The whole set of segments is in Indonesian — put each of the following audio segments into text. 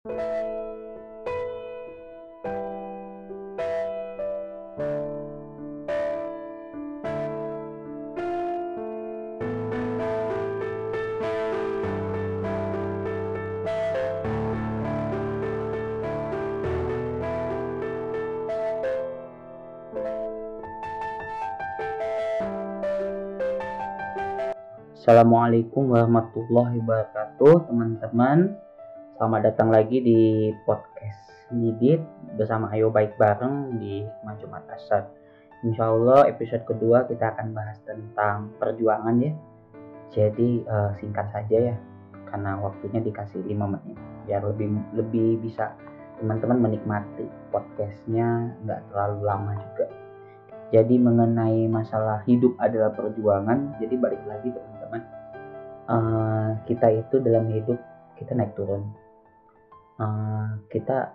Assalamualaikum warahmatullahi wabarakatuh teman-teman Selamat datang lagi di podcast Nidit bersama Ayo Baik Bareng di Hikmah Jumat Asar Insya Allah episode kedua kita akan bahas tentang perjuangan ya. Jadi uh, singkat saja ya karena waktunya dikasih 5 menit. Biar lebih lebih bisa teman-teman menikmati podcastnya nggak terlalu lama juga. Jadi mengenai masalah hidup adalah perjuangan jadi balik lagi teman-teman. Uh, kita itu dalam hidup kita naik turun uh, kita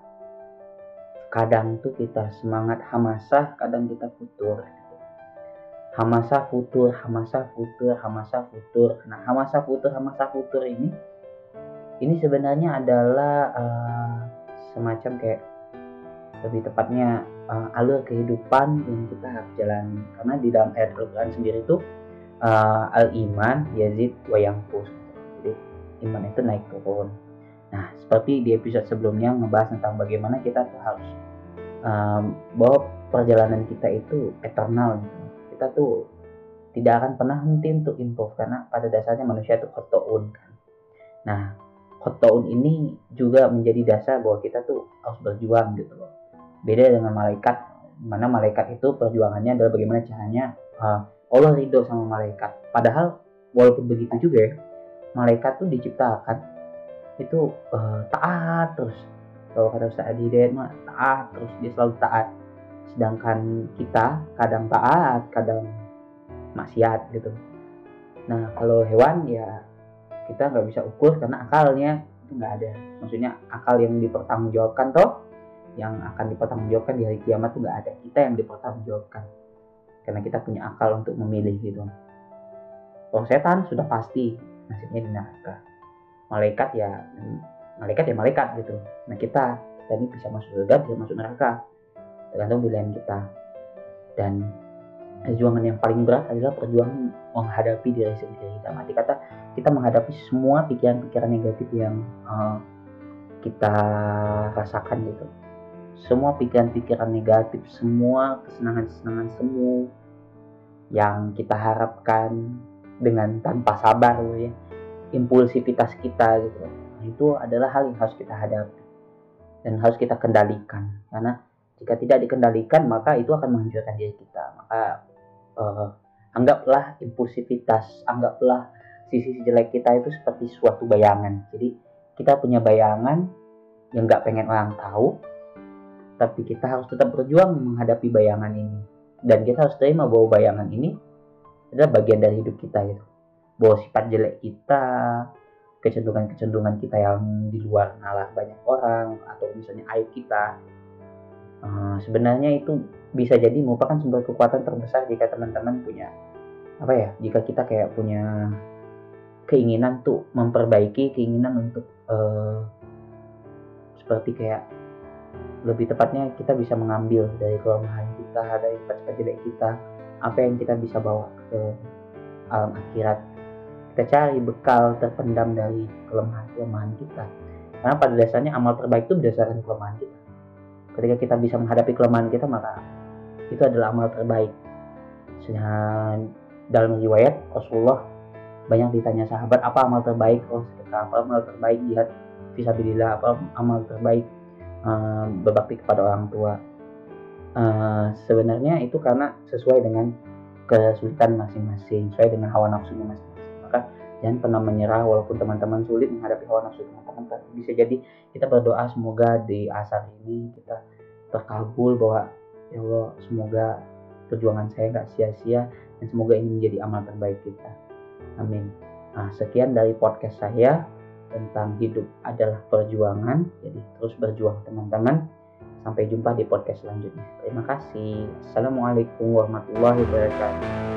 kadang tuh kita semangat hamasah kadang kita futur. Hamasah futur hamasah futur hamasah futur. Nah hamasah futur hamasah futur ini ini sebenarnya adalah uh, semacam kayak lebih tepatnya uh, alur kehidupan yang kita harus jalani. Karena di dalam ayat Al-Quran sendiri itu uh, al iman yazid wayangkus. Jadi iman itu naik turun nah seperti di episode sebelumnya ngebahas tentang bagaimana kita tuh harus um, bahwa perjalanan kita itu eternal gitu. Kita tuh tidak akan pernah henti untuk improve karena pada dasarnya manusia itu khotoun kan. Nah khotoun ini juga menjadi dasar bahwa kita tuh harus berjuang gitu loh. Beda dengan malaikat mana malaikat itu perjuangannya adalah bagaimana caranya uh, Allah ridho sama malaikat. Padahal walaupun begitu juga ya malaikat tuh diciptakan itu uh, taat terus kalau kata Ustaz Adi Hidayat mah taat terus dia selalu taat. Sedangkan kita kadang taat kadang maksiat gitu. Nah kalau hewan ya kita nggak bisa ukur karena akalnya itu nggak ada. Maksudnya akal yang dipertanggungjawabkan toh yang akan dipertanggungjawabkan di hari kiamat tuh nggak ada. Kita yang dipertanggungjawabkan. Karena kita punya akal untuk memilih gitu. Kalau setan sudah pasti nasibnya di neraka malaikat ya malaikat ya malaikat gitu. Nah kita kita ini bisa masuk surga bisa masuk neraka. Tergantung pilihan kita. Dan perjuangan yang paling berat adalah perjuangan menghadapi diri sendiri. Kita mati kata kita menghadapi semua pikiran-pikiran negatif yang uh, kita rasakan gitu. Semua pikiran-pikiran negatif, semua kesenangan-kesenangan semu yang kita harapkan dengan tanpa sabar ya, impulsivitas kita gitu. Nah, itu adalah hal yang harus kita hadapi dan harus kita kendalikan karena jika tidak dikendalikan maka itu akan menghancurkan diri kita. Maka uh, anggaplah impulsivitas, anggaplah sisi jelek kita itu seperti suatu bayangan. Jadi kita punya bayangan yang nggak pengen orang tahu, tapi kita harus tetap berjuang menghadapi bayangan ini dan kita harus terima bahwa bayangan ini adalah bagian dari hidup kita gitu bahwa sifat jelek kita kecenderungan-kecenderungan kita yang di luar nalar banyak orang atau misalnya aib kita uh, sebenarnya itu bisa jadi merupakan sumber kekuatan terbesar jika teman-teman punya apa ya jika kita kayak punya keinginan tuh memperbaiki keinginan untuk uh, seperti kayak lebih tepatnya kita bisa mengambil dari kelemahan kita dari sifat jelek kita apa yang kita bisa bawa ke alam akhirat kita cari bekal terpendam dari kelemahan-kelemahan kita. Karena pada dasarnya amal terbaik itu berdasarkan kelemahan kita. Ketika kita bisa menghadapi kelemahan kita maka itu adalah amal terbaik. Sehingga dalam riwayat Rasulullah banyak ditanya sahabat apa amal terbaik? Oh sedekah apa amal terbaik? Jihad visabilillah apa amal terbaik? Uh, berbakti kepada orang tua. Uh, sebenarnya itu karena sesuai dengan kesulitan masing-masing sesuai dengan hawa nafsunya masing-masing maka jangan pernah menyerah walaupun teman-teman sulit menghadapi hawa nafsu teman-teman bisa jadi kita berdoa semoga di asar ini kita terkabul bahwa ya Allah semoga perjuangan saya nggak sia-sia dan semoga ini menjadi amal terbaik kita amin nah sekian dari podcast saya tentang hidup adalah perjuangan. Jadi terus berjuang teman-teman. Sampai jumpa di podcast selanjutnya. Terima kasih. Assalamualaikum warahmatullahi wabarakatuh.